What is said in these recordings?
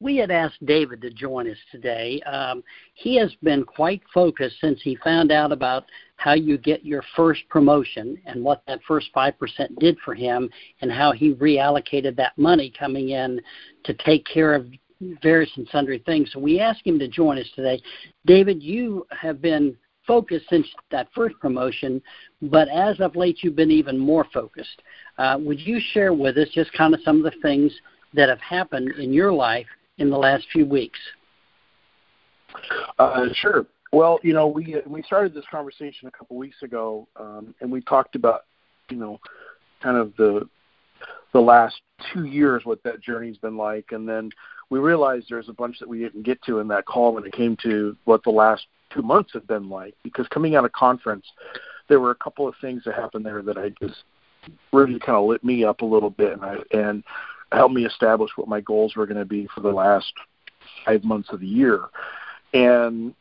we had asked David to join us today. Um, he has been quite focused since he found out about how you get your first promotion and what that first 5% did for him and how he reallocated that money coming in to take care of various and sundry things. So we asked him to join us today. David, you have been focused since that first promotion, but as of late, you've been even more focused. Uh, would you share with us just kind of some of the things that have happened in your life in the last few weeks? Uh, sure. Well, you know, we we started this conversation a couple weeks ago, um, and we talked about, you know, kind of the the last two years what that journey's been like, and then we realized there's a bunch that we didn't get to in that call when it came to what the last two months have been like. Because coming out of conference, there were a couple of things that happened there that I just really kind of lit me up a little bit, and I and helped me establish what my goals were going to be for the last five months of the year. And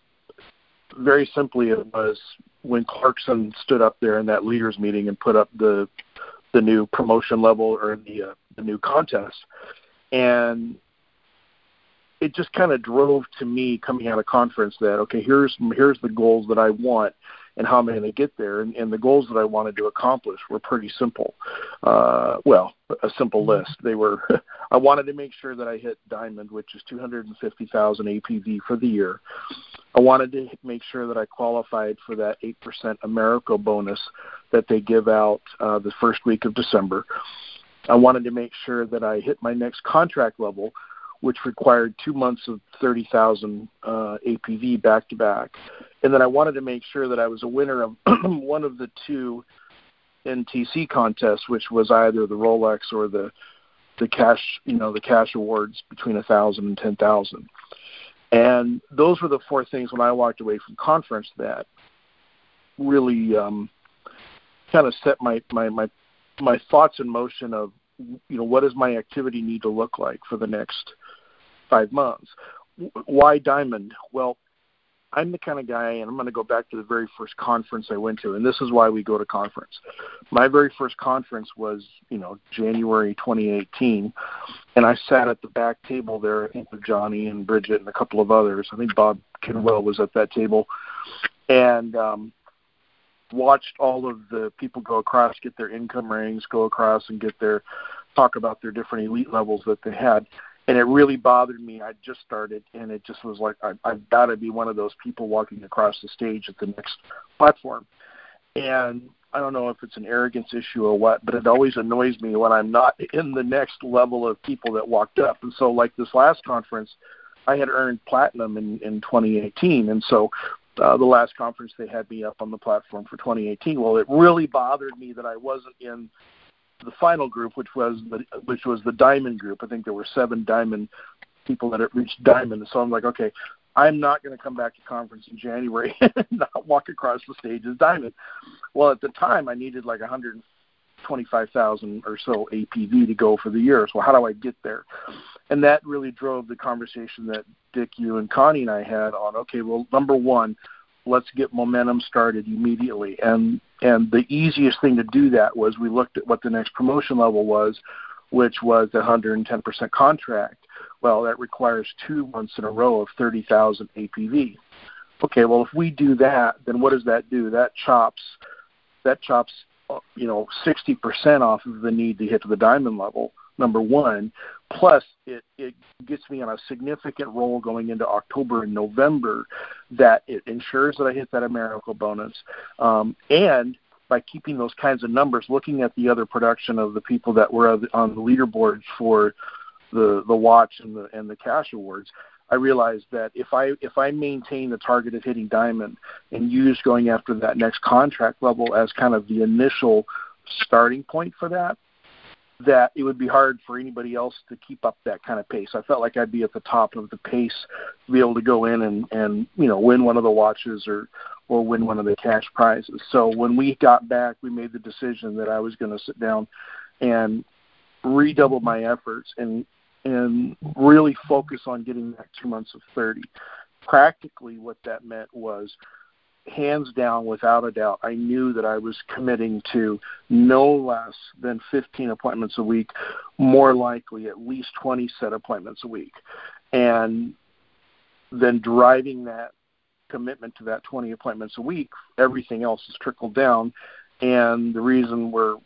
very simply, it was when Clarkson stood up there in that leaders meeting and put up the the new promotion level or the uh, the new contest, and it just kind of drove to me coming out of conference that okay, here's here's the goals that I want and how am I going to get there? And, and the goals that I wanted to accomplish were pretty simple. Uh, well, a simple mm-hmm. list. They were. I wanted to make sure that I hit diamond, which is 250,000 APV for the year. I wanted to make sure that I qualified for that 8% Americo bonus that they give out uh, the first week of December. I wanted to make sure that I hit my next contract level, which required two months of 30,000 uh, APV back to back. And then I wanted to make sure that I was a winner of one of the two NTC contests, which was either the Rolex or the the cash, you know, the cash awards between a thousand and ten thousand. And those were the four things when I walked away from conference that really um, kind of set my, my my my thoughts in motion of you know what does my activity need to look like for the next five months. Why diamond? Well, I'm the kind of guy, and I'm going to go back to the very first conference I went to, and this is why we go to conference. My very first conference was, you know, January 2018, and I sat at the back table there, I think with Johnny and Bridget and a couple of others. I think Bob Kinwell was at that table, and um, watched all of the people go across, get their income rings, go across and get their talk about their different elite levels that they had and it really bothered me. I just started, and it just was like I, I've got to be one of those people walking across the stage at the next platform. And I don't know if it's an arrogance issue or what, but it always annoys me when I'm not in the next level of people that walked up. And so, like this last conference, I had earned platinum in in 2018, and so uh, the last conference they had me up on the platform for 2018. Well, it really bothered me that I wasn't in the final group, which was the which was the diamond group. I think there were seven diamond people that had reached diamond. So I'm like, okay, I'm not going to come back to conference in January and not walk across the stage as diamond. Well, at the time, I needed like 125,000 or so APV to go for the year. So how do I get there? And that really drove the conversation that Dick, you, and Connie and I had on. Okay, well, number one, let's get momentum started immediately. And and the easiest thing to do that was we looked at what the next promotion level was, which was the 110% contract. Well, that requires two months in a row of 30,000 APV. Okay, well if we do that, then what does that do? That chops that chops uh, you know 60% off of the need to hit to the diamond level number one. Plus, it, it gets me on a significant roll going into October and November that it ensures that I hit that Americo bonus. Um, and by keeping those kinds of numbers, looking at the other production of the people that were on the leaderboard for the the watch and the and the cash awards, I realized that if I if I maintain the target of hitting diamond and use going after that next contract level as kind of the initial starting point for that, that it would be hard for anybody else to keep up that kind of pace. I felt like I'd be at the top of the pace to be able to go in and and you know win one of the watches or or win one of the cash prizes. So when we got back, we made the decision that I was going to sit down and redouble my efforts and and really focus on getting that two months of 30. Practically, what that meant was hands down, without a doubt, I knew that I was committing to no less than 15 appointments a week, more likely at least 20 set appointments a week. and then driving that commitment to that 20 appointments a week, everything else is trickled down. And the reason we're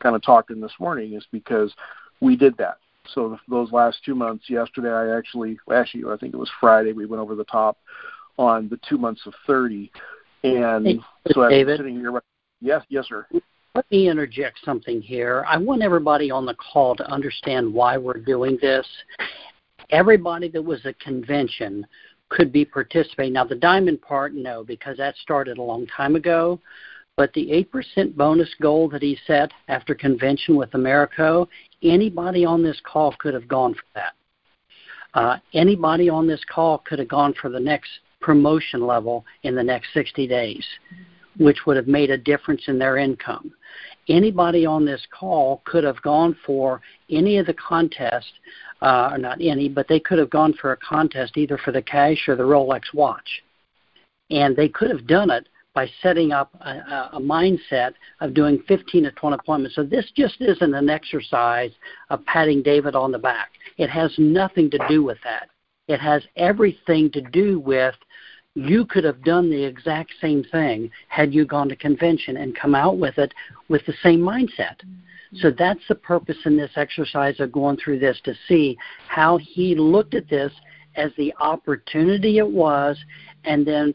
kind of talking this morning is because we did that. So those last two months, yesterday I actually, actually I think it was Friday, we went over the top on the two months of 30. And hey, so David, I'm sitting here. Yes, yes, sir. Let me interject something here. I want everybody on the call to understand why we're doing this. Everybody that was at convention could be participating. Now, the diamond part, no, because that started a long time ago. But the 8% bonus goal that he set after convention with Americo, anybody on this call could have gone for that. Uh, anybody on this call could have gone for the next promotion level in the next 60 days, which would have made a difference in their income. Anybody on this call could have gone for any of the contests, uh, or not any, but they could have gone for a contest either for the cash or the Rolex watch. And they could have done it by setting up a, a, mindset of doing 15 to 20 appointments. So this just isn't an exercise of patting David on the back. It has nothing to do with that. It has everything to do with you could have done the exact same thing had you gone to convention and come out with it with the same mindset. Mm-hmm. So that's the purpose in this exercise of going through this to see how he looked at this as the opportunity it was and then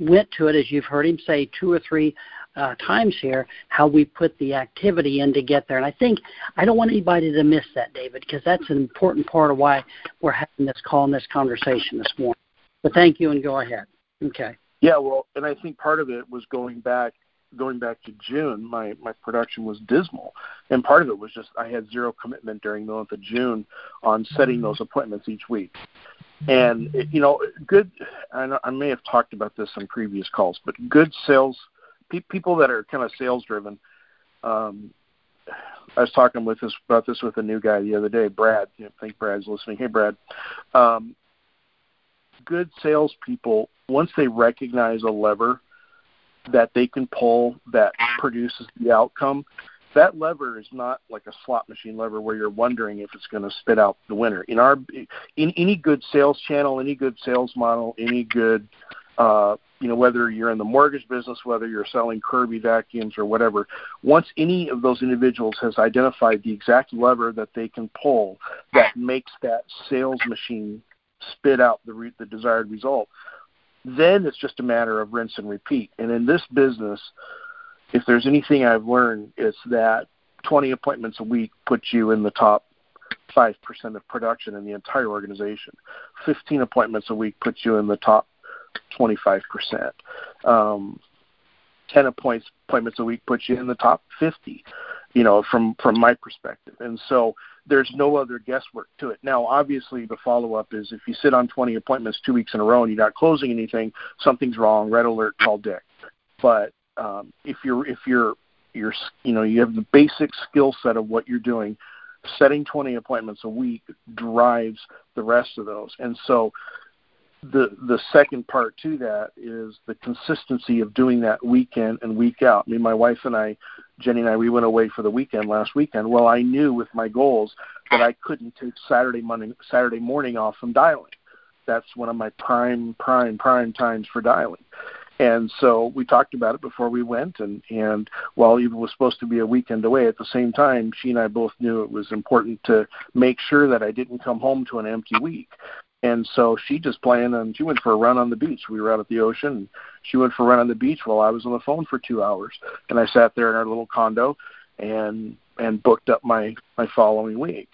went to it, as you've heard him say two or three uh, times here, how we put the activity in to get there. And I think I don't want anybody to miss that, David, because that's an important part of why we're having this call and this conversation this morning. But thank you, and go ahead. Okay. Yeah, well, and I think part of it was going back going back to June, my my production was dismal, and part of it was just I had zero commitment during the month of June on setting mm-hmm. those appointments each week. And you know, good. I, I may have talked about this on previous calls, but good sales pe- people that are kind of sales driven. Um, I was talking with this about this with a new guy the other day, Brad. You know, I think Brad's listening. Hey, Brad. Um, good salespeople, once they recognize a lever that they can pull that produces the outcome, that lever is not like a slot machine lever where you're wondering if it's going to spit out the winner. In our in any good sales channel, any good sales model, any good uh, you know whether you're in the mortgage business, whether you're selling Kirby vacuums or whatever, once any of those individuals has identified the exact lever that they can pull that makes that sales machine spit out the re- the desired result, then it's just a matter of rinse and repeat. And in this business, if there's anything I've learned, it's that 20 appointments a week puts you in the top 5% of production in the entire organization. 15 appointments a week puts you in the top 25%. Um, 10 appointments appointments a week puts you in the top 50, you know, from, from my perspective. And so there's no other guesswork to it. Now, obviously, the follow up is if you sit on 20 appointments two weeks in a row and you're not closing anything, something's wrong. Red alert, call Dick. But um, if you're if you're you're you know you have the basic skill set of what you're doing, setting 20 appointments a week drives the rest of those. And so the the second part to that is the consistency of doing that week in and week out. I mean, my wife and I, Jenny and I, we went away for the weekend last weekend. Well, I knew with my goals that I couldn't take Saturday morning Saturday morning off from dialing. That's one of my prime prime prime times for dialing. And so we talked about it before we went, and and while it was supposed to be a weekend away, at the same time, she and I both knew it was important to make sure that I didn't come home to an empty week. And so she just planned and um, she went for a run on the beach. We were out at the ocean. And she went for a run on the beach while I was on the phone for two hours. And I sat there in our little condo and and booked up my my following week.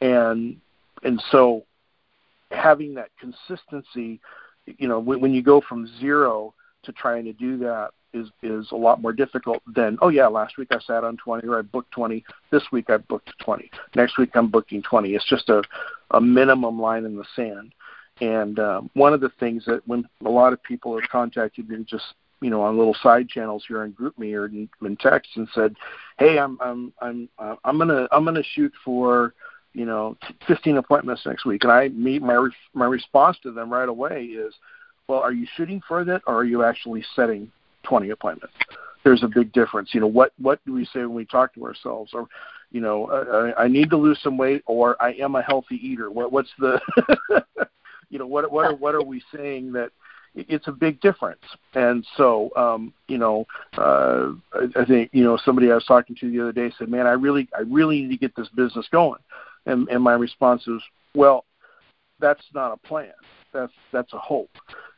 And and so having that consistency, you know, when, when you go from zero to trying to do that is is a lot more difficult than oh yeah last week I sat on 20 or I booked 20 this week I booked 20 next week I'm booking 20 it's just a a minimum line in the sand. And um, one of the things that when a lot of people have contacted me just you know on little side channels here on GroupMe or in, in text and said hey I'm I'm I'm uh, I'm gonna I'm gonna shoot for you know 15 appointments next week. And I meet my my response to them right away is well, are you shooting for that or are you actually setting 20 appointments? there's a big difference. You know, what what do we say when we talk to ourselves? Or, you know, I, I need to lose some weight, or I am a healthy eater. What what's the, you know, what what are what are we saying that it's a big difference. And so, um, you know, uh, I, I think you know somebody I was talking to the other day said, "Man, I really I really need to get this business going," and and my response is, "Well, that's not a plan. That's that's a hope."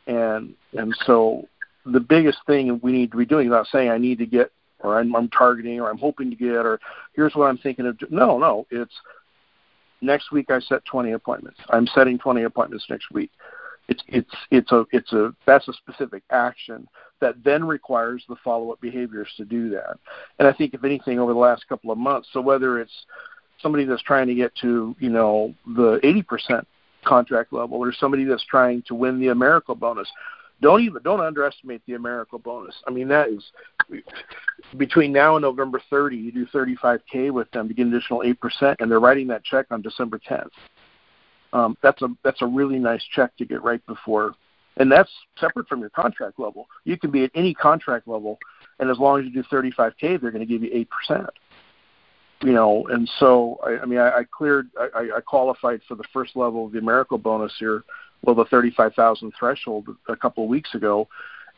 And and so the biggest thing we need to be doing is not saying I need to get or I'm, I'm targeting or I'm hoping to get or here's what I'm thinking of. No, no, it's next week I set 20 appointments. I'm setting 20 appointments next week. It's it's it's a it's a that's a specific action that then requires the follow-up behaviors to do that. And I think if anything over the last couple of months, so whether it's somebody that's trying to get to you know the 80% contract level or somebody that's trying to win the Americo bonus, don't even don't underestimate the Americo bonus. I mean that is between now and November 30, you do 35k with them to get an additional eight percent, and they're writing that check on December 10th. Um, that's a that's a really nice check to get right before, and that's separate from your contract level. You can be at any contract level, and as long as you do 35k, they're going to give you eight percent. You know, and so I, I mean, I, I cleared, I, I qualified for the first level of the Americo bonus here well the 35,000 threshold a couple of weeks ago,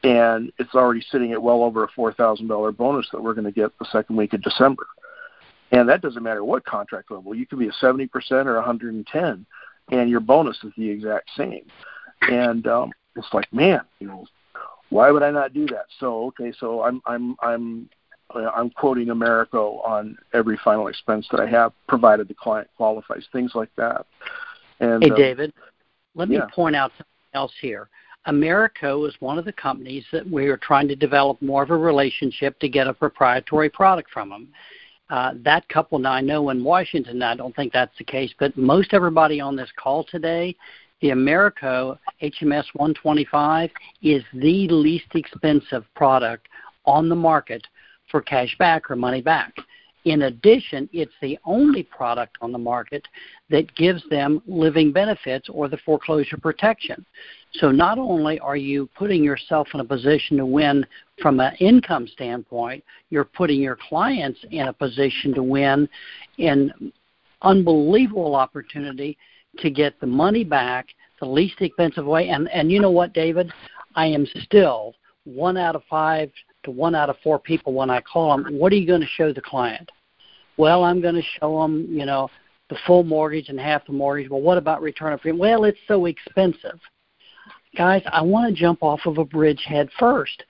and it's already sitting at well over a $4,000 bonus that we're going to get the second week of December. And that doesn't matter what contract level. You can be a 70% or 110, and your bonus is the exact same. And um, it's like, man, you know, why would I not do that? So okay, so I'm I'm I'm I'm quoting Americo on every final expense that I have, provided the client qualifies, things like that. And, hey, uh, David, let me yeah. point out something else here. Americo is one of the companies that we are trying to develop more of a relationship to get a proprietary product from them. Uh, that couple, now I know in Washington, I don't think that's the case, but most everybody on this call today, the Americo HMS 125 is the least expensive product on the market for cash back or money back. In addition, it's the only product on the market that gives them living benefits or the foreclosure protection. So not only are you putting yourself in a position to win from an income standpoint, you're putting your clients in a position to win in unbelievable opportunity to get the money back the least expensive way. And and you know what, David, I am still one out of five to one out of four people when I call them. What are you going to show the client? Well, I'm going to show them, you know, the full mortgage and half the mortgage. Well, what about return of premium? Well, it's so expensive. Guys, I want to jump off of a bridge head first.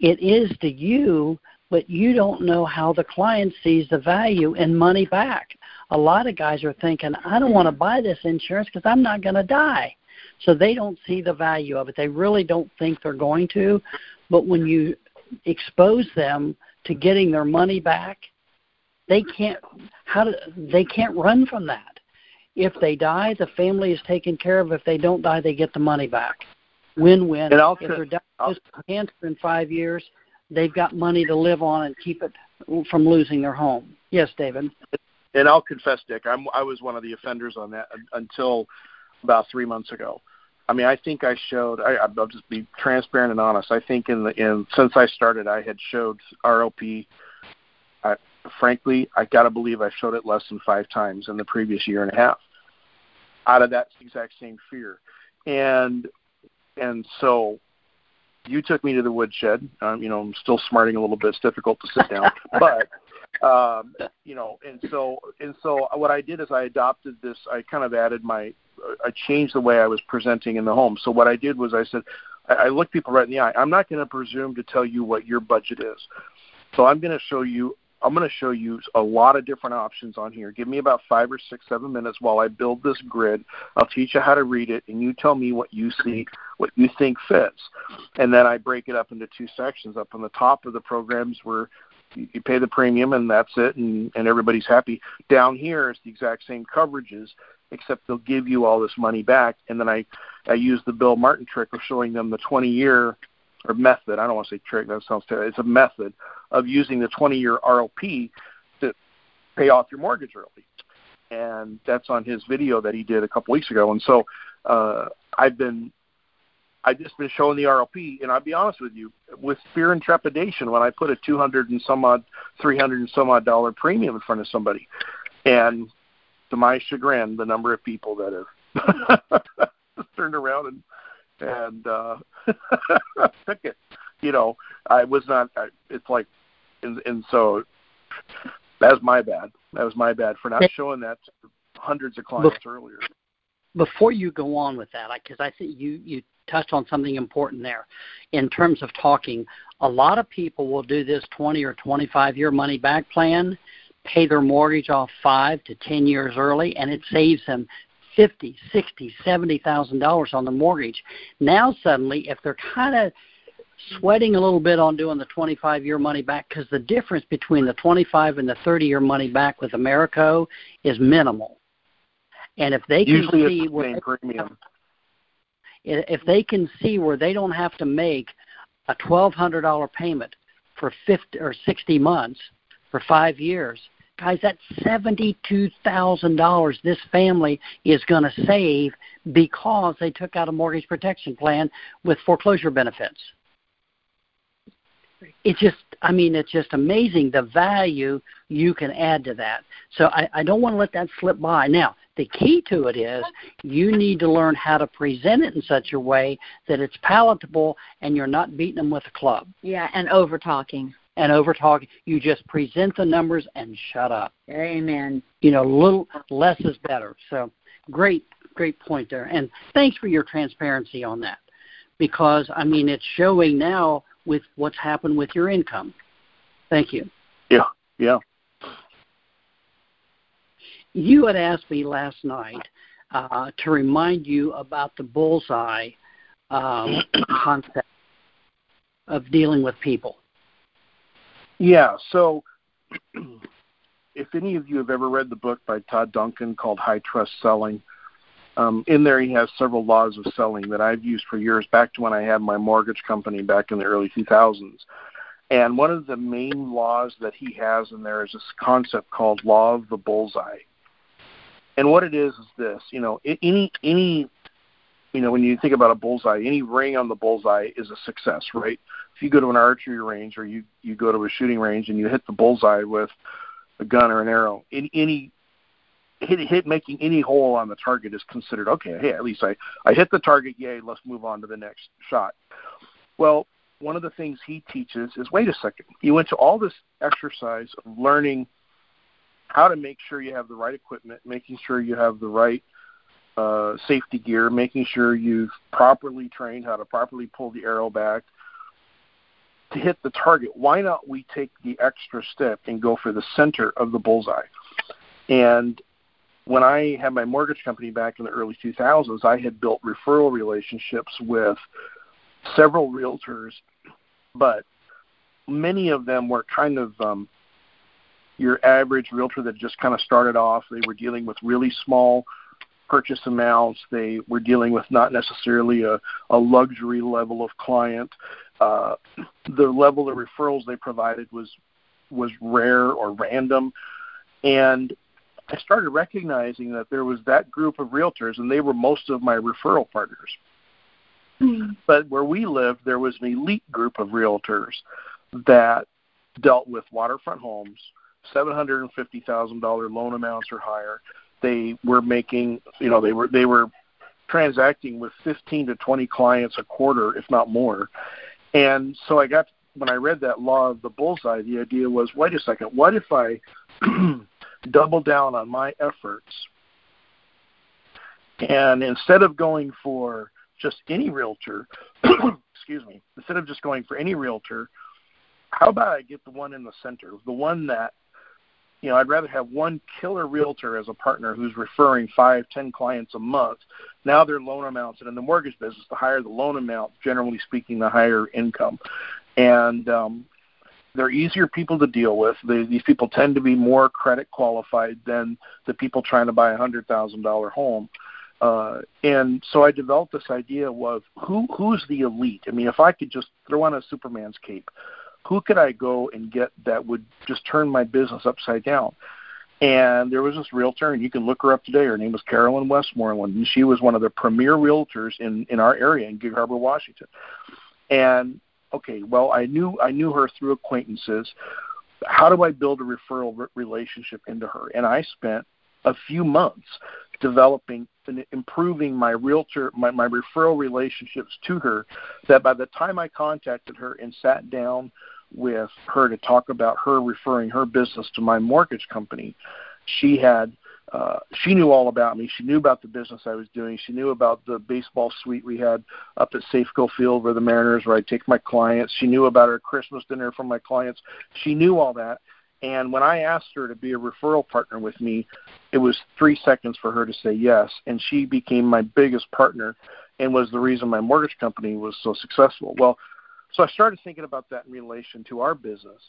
It is to you, but you don't know how the client sees the value in money back. A lot of guys are thinking, I don't want to buy this insurance because I'm not going to die. So they don't see the value of it. They really don't think they're going to. But when you expose them to getting their money back they can't how do they can't run from that. If they die, the family is taken care of. If they don't die, they get the money back. Win win. If they're diagnosed with cancer in five years, they've got money to live on and keep it from losing their home. Yes, David. And I'll confess, Dick, I'm, I was one of the offenders on that until about three months ago. I mean, I think I showed. I, I'll just be transparent and honest. I think in the in since I started, I had showed ROP frankly, I got to believe I showed it less than five times in the previous year and a half out of that exact same fear. And and so you took me to the woodshed. Um, you know, I'm still smarting a little bit. It's difficult to sit down, but um, you know, and so and so what I did is I adopted this. I kind of added my, I changed the way I was presenting in the home. So what I did was I said, I, I looked people right in the eye. I'm not going to presume to tell you what your budget is. So I'm going to show you I'm going to show you a lot of different options on here. Give me about five or six, seven minutes while I build this grid. I'll teach you how to read it, and you tell me what you see, what you think fits. And then I break it up into two sections. Up on the top of the programs where you pay the premium and that's it, and, and everybody's happy. Down here it's the exact same coverages, except they'll give you all this money back. And then I, I use the Bill Martin trick of showing them the 20 year or method. I don't want to say trick. That sounds terrible. It's a method of using the 20-year ROP to pay off your mortgage early, and that's on his video that he did a couple weeks ago. And so uh, I've been I just been showing the ROP, and I'll be honest with you, with fear and trepidation when I put a two hundred and some odd, three hundred and some odd dollar premium in front of somebody, and to my chagrin, the number of people that have turned around and and uh, took it. You know, I was not. I, it's like, and and so that's my bad. That was my bad for not showing that to hundreds of clients earlier. Before you go on with that, because I think you you touched on something important there in terms of talking. A lot of people will do this 20 or 25 year money back plan, pay their mortgage off five to 10 years early, and it saves them fifty, sixty, seventy thousand dollars on the mortgage. Now suddenly, if they're kind of sweating a little bit on doing the 25 year money back because the difference between the 25 and the 30 year money back with Americo is minimal. And if they can Usually see it's the same premium. If they can see where they don't have to make a $1,200 payment for 50 or 60 months for five years, guys, that's $72,000 this family is going to save because they took out a mortgage protection plan with foreclosure benefits. It's just, I mean, it's just amazing the value you can add to that. So I, I don't want to let that slip by. Now, the key to it is you need to learn how to present it in such a way that it's palatable and you're not beating them with a club Yeah, and over talking. and over talking. You just present the numbers and shut up. Amen. You know, little less is better. So great, great point there. And thanks for your transparency on that. Because I mean it's showing now with what's happened with your income. Thank you. Yeah, yeah. You had asked me last night uh, to remind you about the bullseye um, concept of dealing with people. Yeah. So, if any of you have ever read the book by Todd Duncan called High Trust Selling, um, in there he has several laws of selling that I've used for years, back to when I had my mortgage company back in the early 2000s. And one of the main laws that he has in there is this concept called law of the bullseye. And what it is is this, you know, any any you know, when you think about a bullseye, any ring on the bullseye is a success, right? If you go to an archery range or you you go to a shooting range and you hit the bullseye with a gun or an arrow, any, any hit hit making any hole on the target is considered okay. Hey, at least I I hit the target. Yay! Let's move on to the next shot. Well, one of the things he teaches is wait a second. You went to all this exercise of learning how to make sure you have the right equipment, making sure you have the right uh, safety gear, making sure you've properly trained how to properly pull the arrow back to hit the target. Why not we take the extra step and go for the center of the bullseye? And when I had my mortgage company back in the early 2000s, I had built referral relationships with several realtors, but many of them were kind of um, your average realtor that just kind of started off. They were dealing with really small purchase amounts. They were dealing with not necessarily a, a luxury level of client. Uh, the level of referrals they provided was was rare or random, and I started recognizing that there was that group of realtors, and they were most of my referral partners. But where we lived, there was an elite group of realtors that dealt with waterfront homes, seven hundred and fifty thousand dollar loan amounts or higher. They were making, you know, they were they were transacting with fifteen to twenty clients a quarter, if not more. And so I got when I read that law of the bullseye, the idea was, wait a second, what if I double down on my efforts and instead of going for just any realtor, excuse me, instead of just going for any realtor, how about I get the one in the center, the one that, you know, I'd rather have one killer realtor as a partner who's referring five, ten clients a month. Now their loan amounts, and in the mortgage business, the higher the loan amount, generally speaking, the higher income. And um, they're easier people to deal with. They, these people tend to be more credit qualified than the people trying to buy a hundred thousand dollar home. Uh, and so I developed this idea of who who's the elite. I mean, if I could just throw on a Superman's cape, who could I go and get that would just turn my business upside down? And there was this realtor, and you can look her up today. Her name was Carolyn Westmoreland, and she was one of the premier realtors in in our area in Gig Harbor, Washington. And okay, well, I knew I knew her through acquaintances. How do I build a referral re- relationship into her? And I spent a few months developing and improving my realtor my, my referral relationships to her that by the time I contacted her and sat down with her to talk about her referring her business to my mortgage company, she had uh, she knew all about me. She knew about the business I was doing. She knew about the baseball suite we had up at Safeco Field where the Mariners, where I take my clients. She knew about our Christmas dinner for my clients. She knew all that. And when I asked her to be a referral partner with me, it was three seconds for her to say yes. And she became my biggest partner and was the reason my mortgage company was so successful. Well, so I started thinking about that in relation to our business.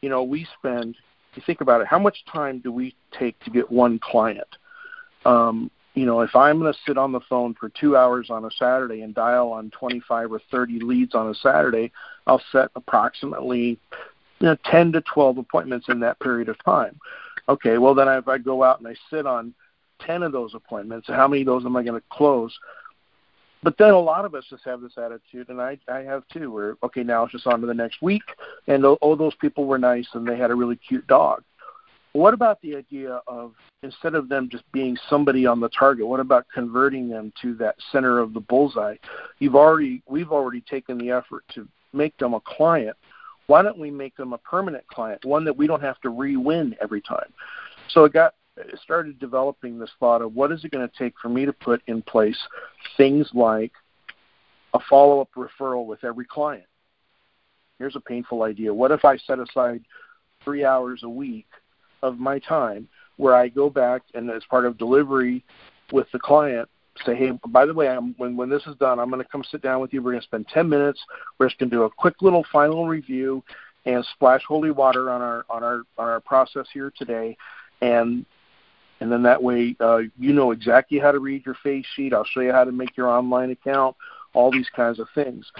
You know, we spend, you think about it, how much time do we take to get one client? Um, you know, if I'm going to sit on the phone for two hours on a Saturday and dial on 25 or 30 leads on a Saturday, I'll set approximately you know, 10 to 12 appointments in that period of time. Okay, well, then if I go out and I sit on 10 of those appointments, how many of those am I going to close? But then a lot of us just have this attitude, and I I have too, where okay now it's just on to the next week, and oh, oh those people were nice and they had a really cute dog. What about the idea of instead of them just being somebody on the target, what about converting them to that center of the bullseye? You've already we've already taken the effort to make them a client. Why don't we make them a permanent client, one that we don't have to re-win every time? So it got started developing this thought of what is it going to take for me to put in place things like a follow up referral with every client. Here's a painful idea. What if I set aside three hours a week of my time where I go back and as part of delivery with the client, say, hey, by the way, I'm, when when this is done, I'm going to come sit down with you. We're going to spend 10 minutes. We're just going to do a quick little final review and splash holy water on our on our on our process here today. And and then that way uh, you know exactly how to read your face sheet. I'll show you how to make your online account, all these kinds of things.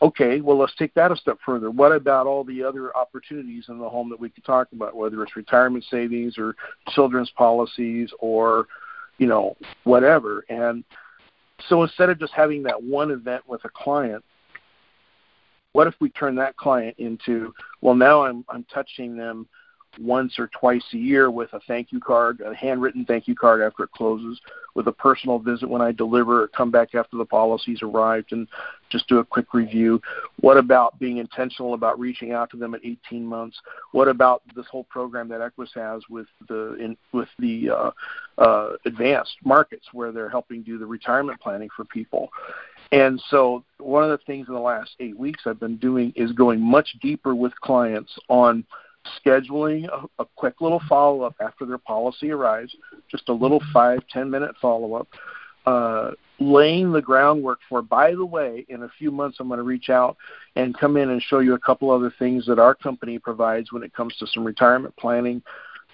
Okay, well, let's take that a step further. What about all the other opportunities in the home that we could talk about, whether it's retirement savings or children's policies or, you know, whatever? And so instead of just having that one event with a client, what if we turn that client into, well, now I'm I'm touching them once or twice a year with a thank you card, a handwritten thank you card after it closes, with a personal visit when I deliver or come back after the policy's arrived and just do a quick review. What about being intentional about reaching out to them at 18 months? What about this whole program that Equus has with the in, with the uh, uh, advanced markets where they're helping do the retirement planning for people? And so, one of the things in the last eight weeks I've been doing is going much deeper with clients on scheduling a, a quick little follow up after their policy arrives, just a little five ten minute follow up, uh, laying the groundwork for. By the way, in a few months, I'm going to reach out and come in and show you a couple other things that our company provides when it comes to some retirement planning,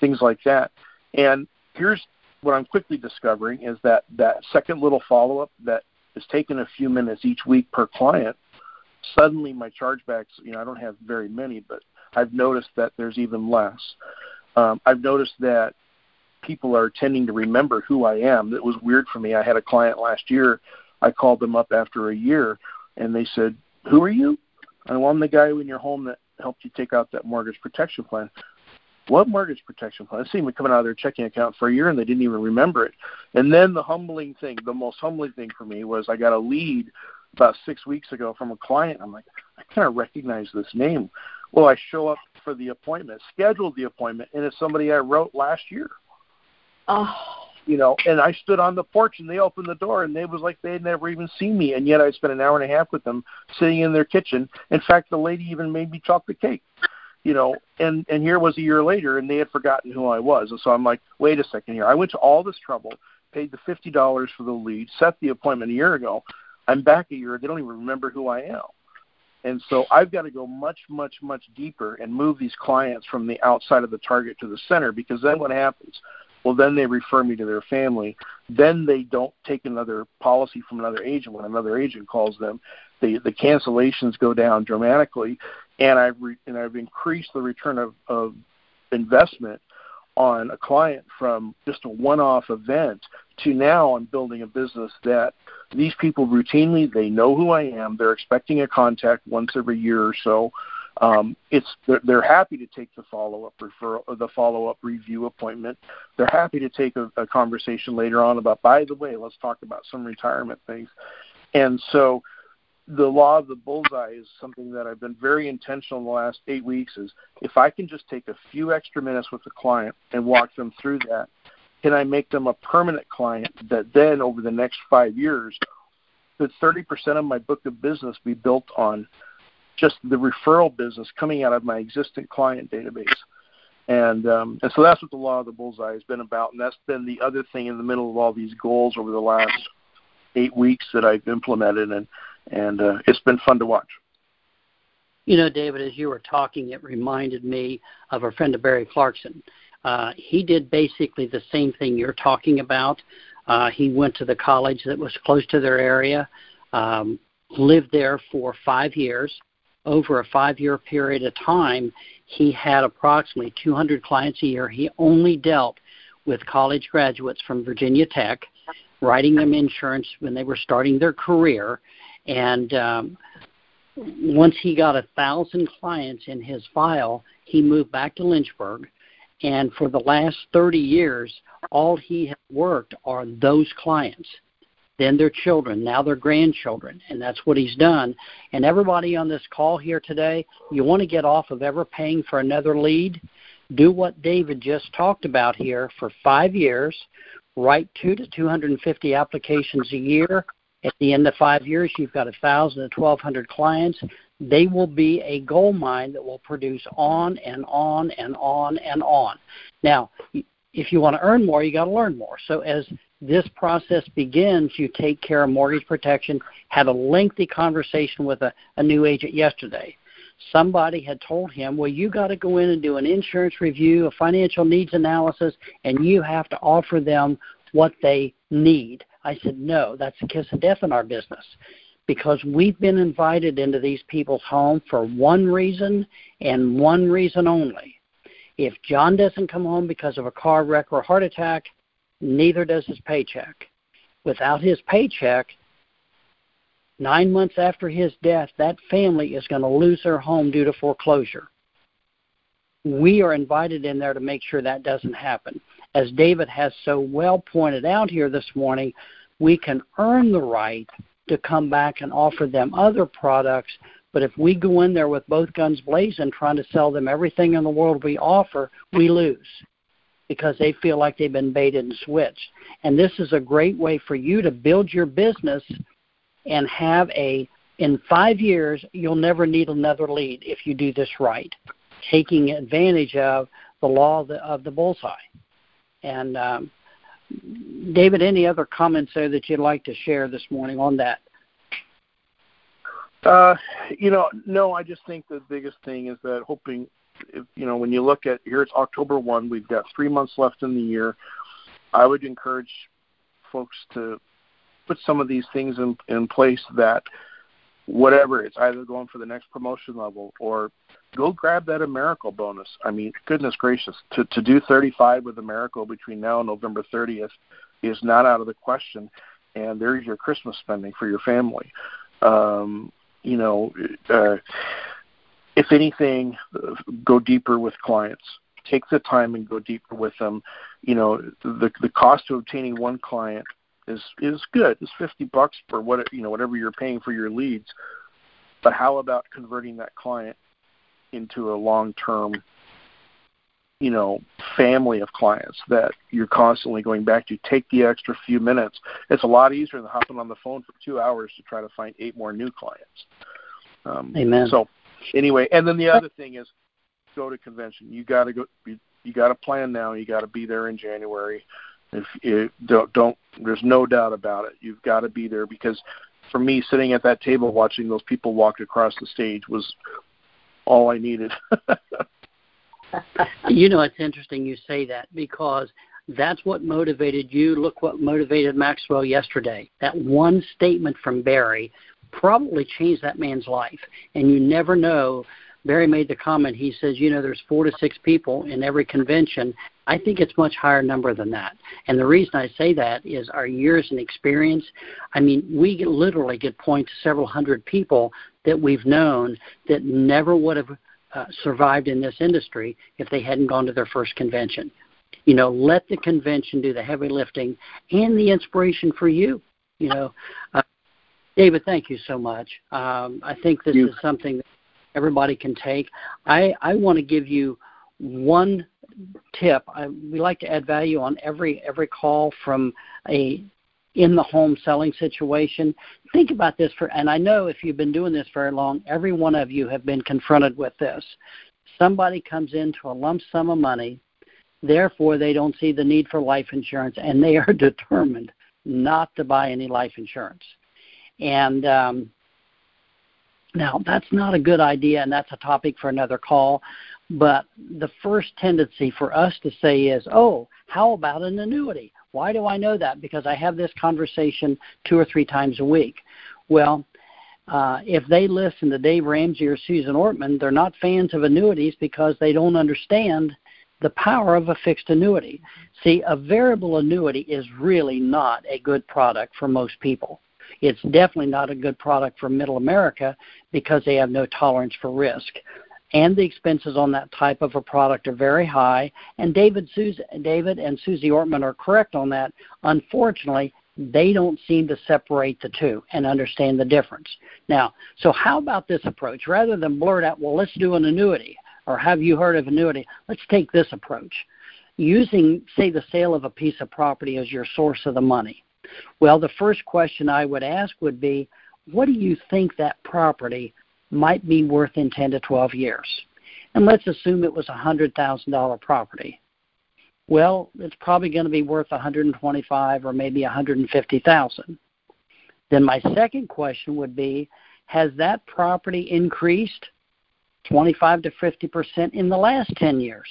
things like that. And here's what I'm quickly discovering is that that second little follow up that is taking a few minutes each week per client. Suddenly, my chargebacks, you know, I don't have very many, but I've noticed that there's even less. Um, I've noticed that people are tending to remember who I am. That was weird for me. I had a client last year. I called them up after a year, and they said, "Who are you?" And well, I'm the guy in your home that helped you take out that mortgage protection plan. What mortgage protection plan? I seen me coming out of their checking account for a year, and they didn't even remember it. And then the humbling thing, the most humbling thing for me was I got a lead about six weeks ago from a client. I'm like, I kind of recognize this name. Well, I show up for the appointment, scheduled the appointment, and it's somebody I wrote last year. Oh. You know, and I stood on the porch and they opened the door and they was like they had never even seen me, and yet I spent an hour and a half with them sitting in their kitchen. In fact, the lady even made me chocolate cake. You know, and and here was a year later, and they had forgotten who I was, and so I'm like, wait a second here. I went to all this trouble, paid the fifty dollars for the lead, set the appointment a year ago. I'm back a year. Ago, they don't even remember who I am. And so I've got to go much, much, much deeper and move these clients from the outside of the target to the center because then what happens? Well, then they refer me to their family. Then they don't take another policy from another agent when another agent calls them. The the cancellations go down dramatically, and I've re, and I've increased the return of, of investment on a client from just a one-off event to now I'm building a business that these people routinely they know who I am. They're expecting a contact once every year or so. Um, it's they're, they're happy to take the follow-up referral, the follow-up review appointment. They're happy to take a, a conversation later on about, by the way, let's talk about some retirement things. And so the law of the bullseye is something that I've been very intentional in the last eight weeks. Is if I can just take a few extra minutes with the client and walk them through that, can I make them a permanent client that then over the next five years, could 30% of my book of business be built on just the referral business coming out of my existing client database? And um, and so that's what the law of the bullseye has been about, and that's been the other thing in the middle of all these goals over the last eight weeks that I've implemented. And and uh, it's been fun to watch. You know, David, as you were talking, it reminded me of our friend of Barry Clarkson. Uh, he did basically the same thing you're talking about. Uh, he went to the college that was close to their area, um, lived there for five years. Over a five year period of time, he had approximately 200 clients a year. He only dealt with college graduates from Virginia Tech, writing them insurance when they were starting their career and um, once he got a thousand clients in his file, he moved back to Lynchburg. And for the last 30 years, all he has worked are those clients, then their children, now their grandchildren. And that's what he's done. And everybody on this call here today, you want to get off of ever paying for another lead? Do what David just talked about here for five years, write two to 250 applications a year, at the end of five years, you've got 1,000 to 1,200 clients. They will be a gold mine that will produce on and on and on and on. Now, if you want to earn more, you got to learn more. So as this process begins, you take care of mortgage protection. Had a lengthy conversation with a, a new agent yesterday. Somebody had told him, well, you got to go in and do an insurance review, a financial needs analysis, and you have to offer them what they need. I said, no, that's a kiss of death in our business because we've been invited into these people's home for one reason and one reason only. If John doesn't come home because of a car wreck or heart attack, neither does his paycheck. Without his paycheck, nine months after his death, that family is going to lose their home due to foreclosure. We are invited in there to make sure that doesn't happen as David has so well pointed out here this morning, we can earn the right to come back and offer them other products. But if we go in there with both guns blazing, trying to sell them everything in the world we offer, we lose because they feel like they've been baited and switched. And this is a great way for you to build your business and have a in five years you'll never need another lead if you do this right, taking advantage of the law of the, of the bullseye. And um, David, any other comments there that you'd like to share this morning on that? Uh, you know, no, I just think the biggest thing is that hoping, if, you know, when you look at here, it's October 1, we've got three months left in the year. I would encourage folks to put some of these things in, in place that whatever it's either going for the next promotion level or go grab that Americo bonus. I mean, goodness gracious, to to do 35 with Americo between now and November 30th is not out of the question. And there's your Christmas spending for your family. Um, you know, uh, if anything, go deeper with clients. Take the time and go deeper with them. You know, the the cost of obtaining one client is is good. It's fifty bucks for what you know whatever you're paying for your leads. But how about converting that client into a long term you know family of clients that you're constantly going back to? Take the extra few minutes. It's a lot easier than hopping on the phone for two hours to try to find eight more new clients. Um, amen. so anyway and then the other thing is go to convention. You got to go you, you got to plan now. You got to be there in january if you don't don't there's no doubt about it you've got to be there because for me sitting at that table watching those people walk across the stage was all I needed. you know, it's interesting you say that because that's what motivated you. Look what motivated Maxwell yesterday. That one statement from Barry probably changed that man's life. And you never know Barry made the comment. He says, you know, there's four to six people in every convention. I think it's much higher number than that. And the reason I say that is our years and experience. I mean, we literally could point to several hundred people that we've known that never would have uh, survived in this industry if they hadn't gone to their first convention. You know, let the convention do the heavy lifting and the inspiration for you. You know, uh, David, thank you so much. Um, I think this you. is something that everybody can take. I, I want to give you one tip. I, we like to add value on every every call from a in the home selling situation. Think about this for, and I know if you've been doing this very long, every one of you have been confronted with this. Somebody comes into a lump sum of money, therefore they don't see the need for life insurance, and they are determined not to buy any life insurance. And um, now that's not a good idea, and that's a topic for another call. But the first tendency for us to say is, oh, how about an annuity? Why do I know that? Because I have this conversation two or three times a week. Well, uh, if they listen to Dave Ramsey or Susan Orman, they're not fans of annuities because they don't understand the power of a fixed annuity. See, a variable annuity is really not a good product for most people. It's definitely not a good product for middle America because they have no tolerance for risk and the expenses on that type of a product are very high. And David, Susan, David and Susie Orman are correct on that. Unfortunately, they don't seem to separate the two and understand the difference. Now, so how about this approach? Rather than blurt out, well, let's do an annuity, or have you heard of annuity? Let's take this approach. Using, say, the sale of a piece of property as your source of the money. Well, the first question I would ask would be, what do you think that property might be worth in 10 to 12 years. And let's assume it was a $100,000 property. Well, it's probably going to be worth 125 or maybe 150,000. Then my second question would be, has that property increased 25 to 50% in the last 10 years?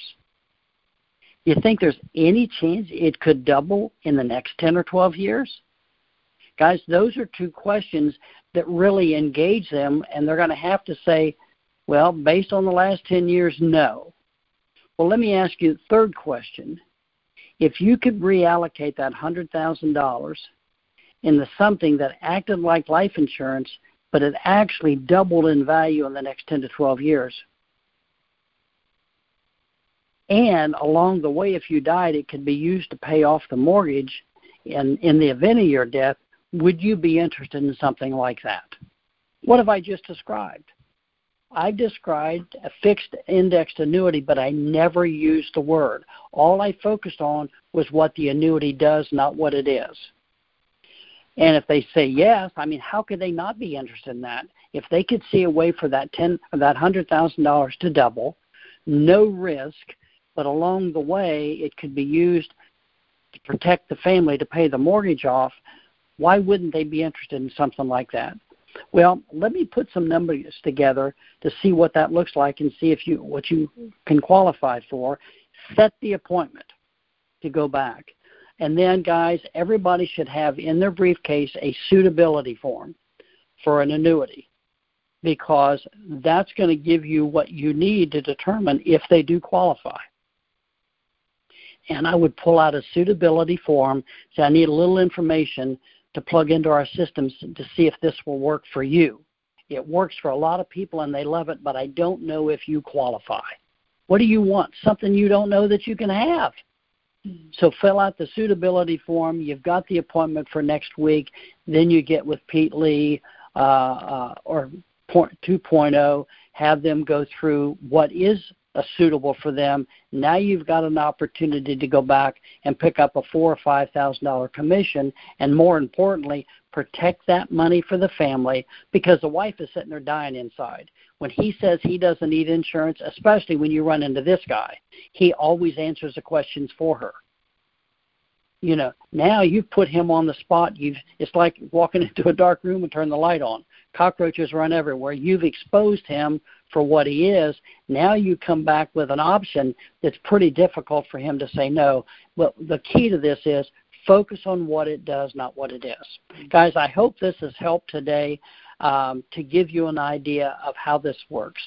You think there's any chance it could double in the next 10 or 12 years? Guys, those are two questions that really engage them, and they're going to have to say, well, based on the last 10 years, no. Well, let me ask you the third question. If you could reallocate that $100,000 into something that acted like life insurance, but it actually doubled in value in the next 10 to 12 years, and along the way, if you died, it could be used to pay off the mortgage in, in the event of your death, would you be interested in something like that? What have I just described? I described a fixed indexed annuity, but I never used the word. All I focused on was what the annuity does, not what it is. And if they say yes, I mean, how could they not be interested in that? If they could see a way for that ten, that hundred thousand dollars to double, no risk, but along the way it could be used to protect the family to pay the mortgage off, why wouldn't they be interested in something like that? Well, let me put some numbers together to see what that looks like and see if you what you can qualify for. Set the appointment to go back. And then guys, everybody should have in their briefcase a suitability form for an annuity because that's going to give you what you need to determine if they do qualify and I would pull out a suitability form. Say, I need a little information to plug into our systems to see if this will work for you. It works for a lot of people and they love it, but I don't know if you qualify. What do you want? Something you don't know that you can have. So fill out the suitability form. You've got the appointment for next week. Then you get with Pete Lee uh, uh, or 2.0. Have them go through what is suitable for them. Now you've got an opportunity to go back and pick up a four or five thousand dollar commission, and more importantly, protect that money for the family because the wife is sitting there dying inside. When he says he doesn't need insurance, especially when you run into this guy, he always answers the questions for her. You know, now you've put him on the spot. You've it's like walking into a dark room and turn the light on. Cockroaches run everywhere. You've exposed him for what he is. Now you come back with an option that's pretty difficult for him to say no. But the key to this is focus on what it does, not what it is. Guys, I hope this has helped today um, to give you an idea of how this works.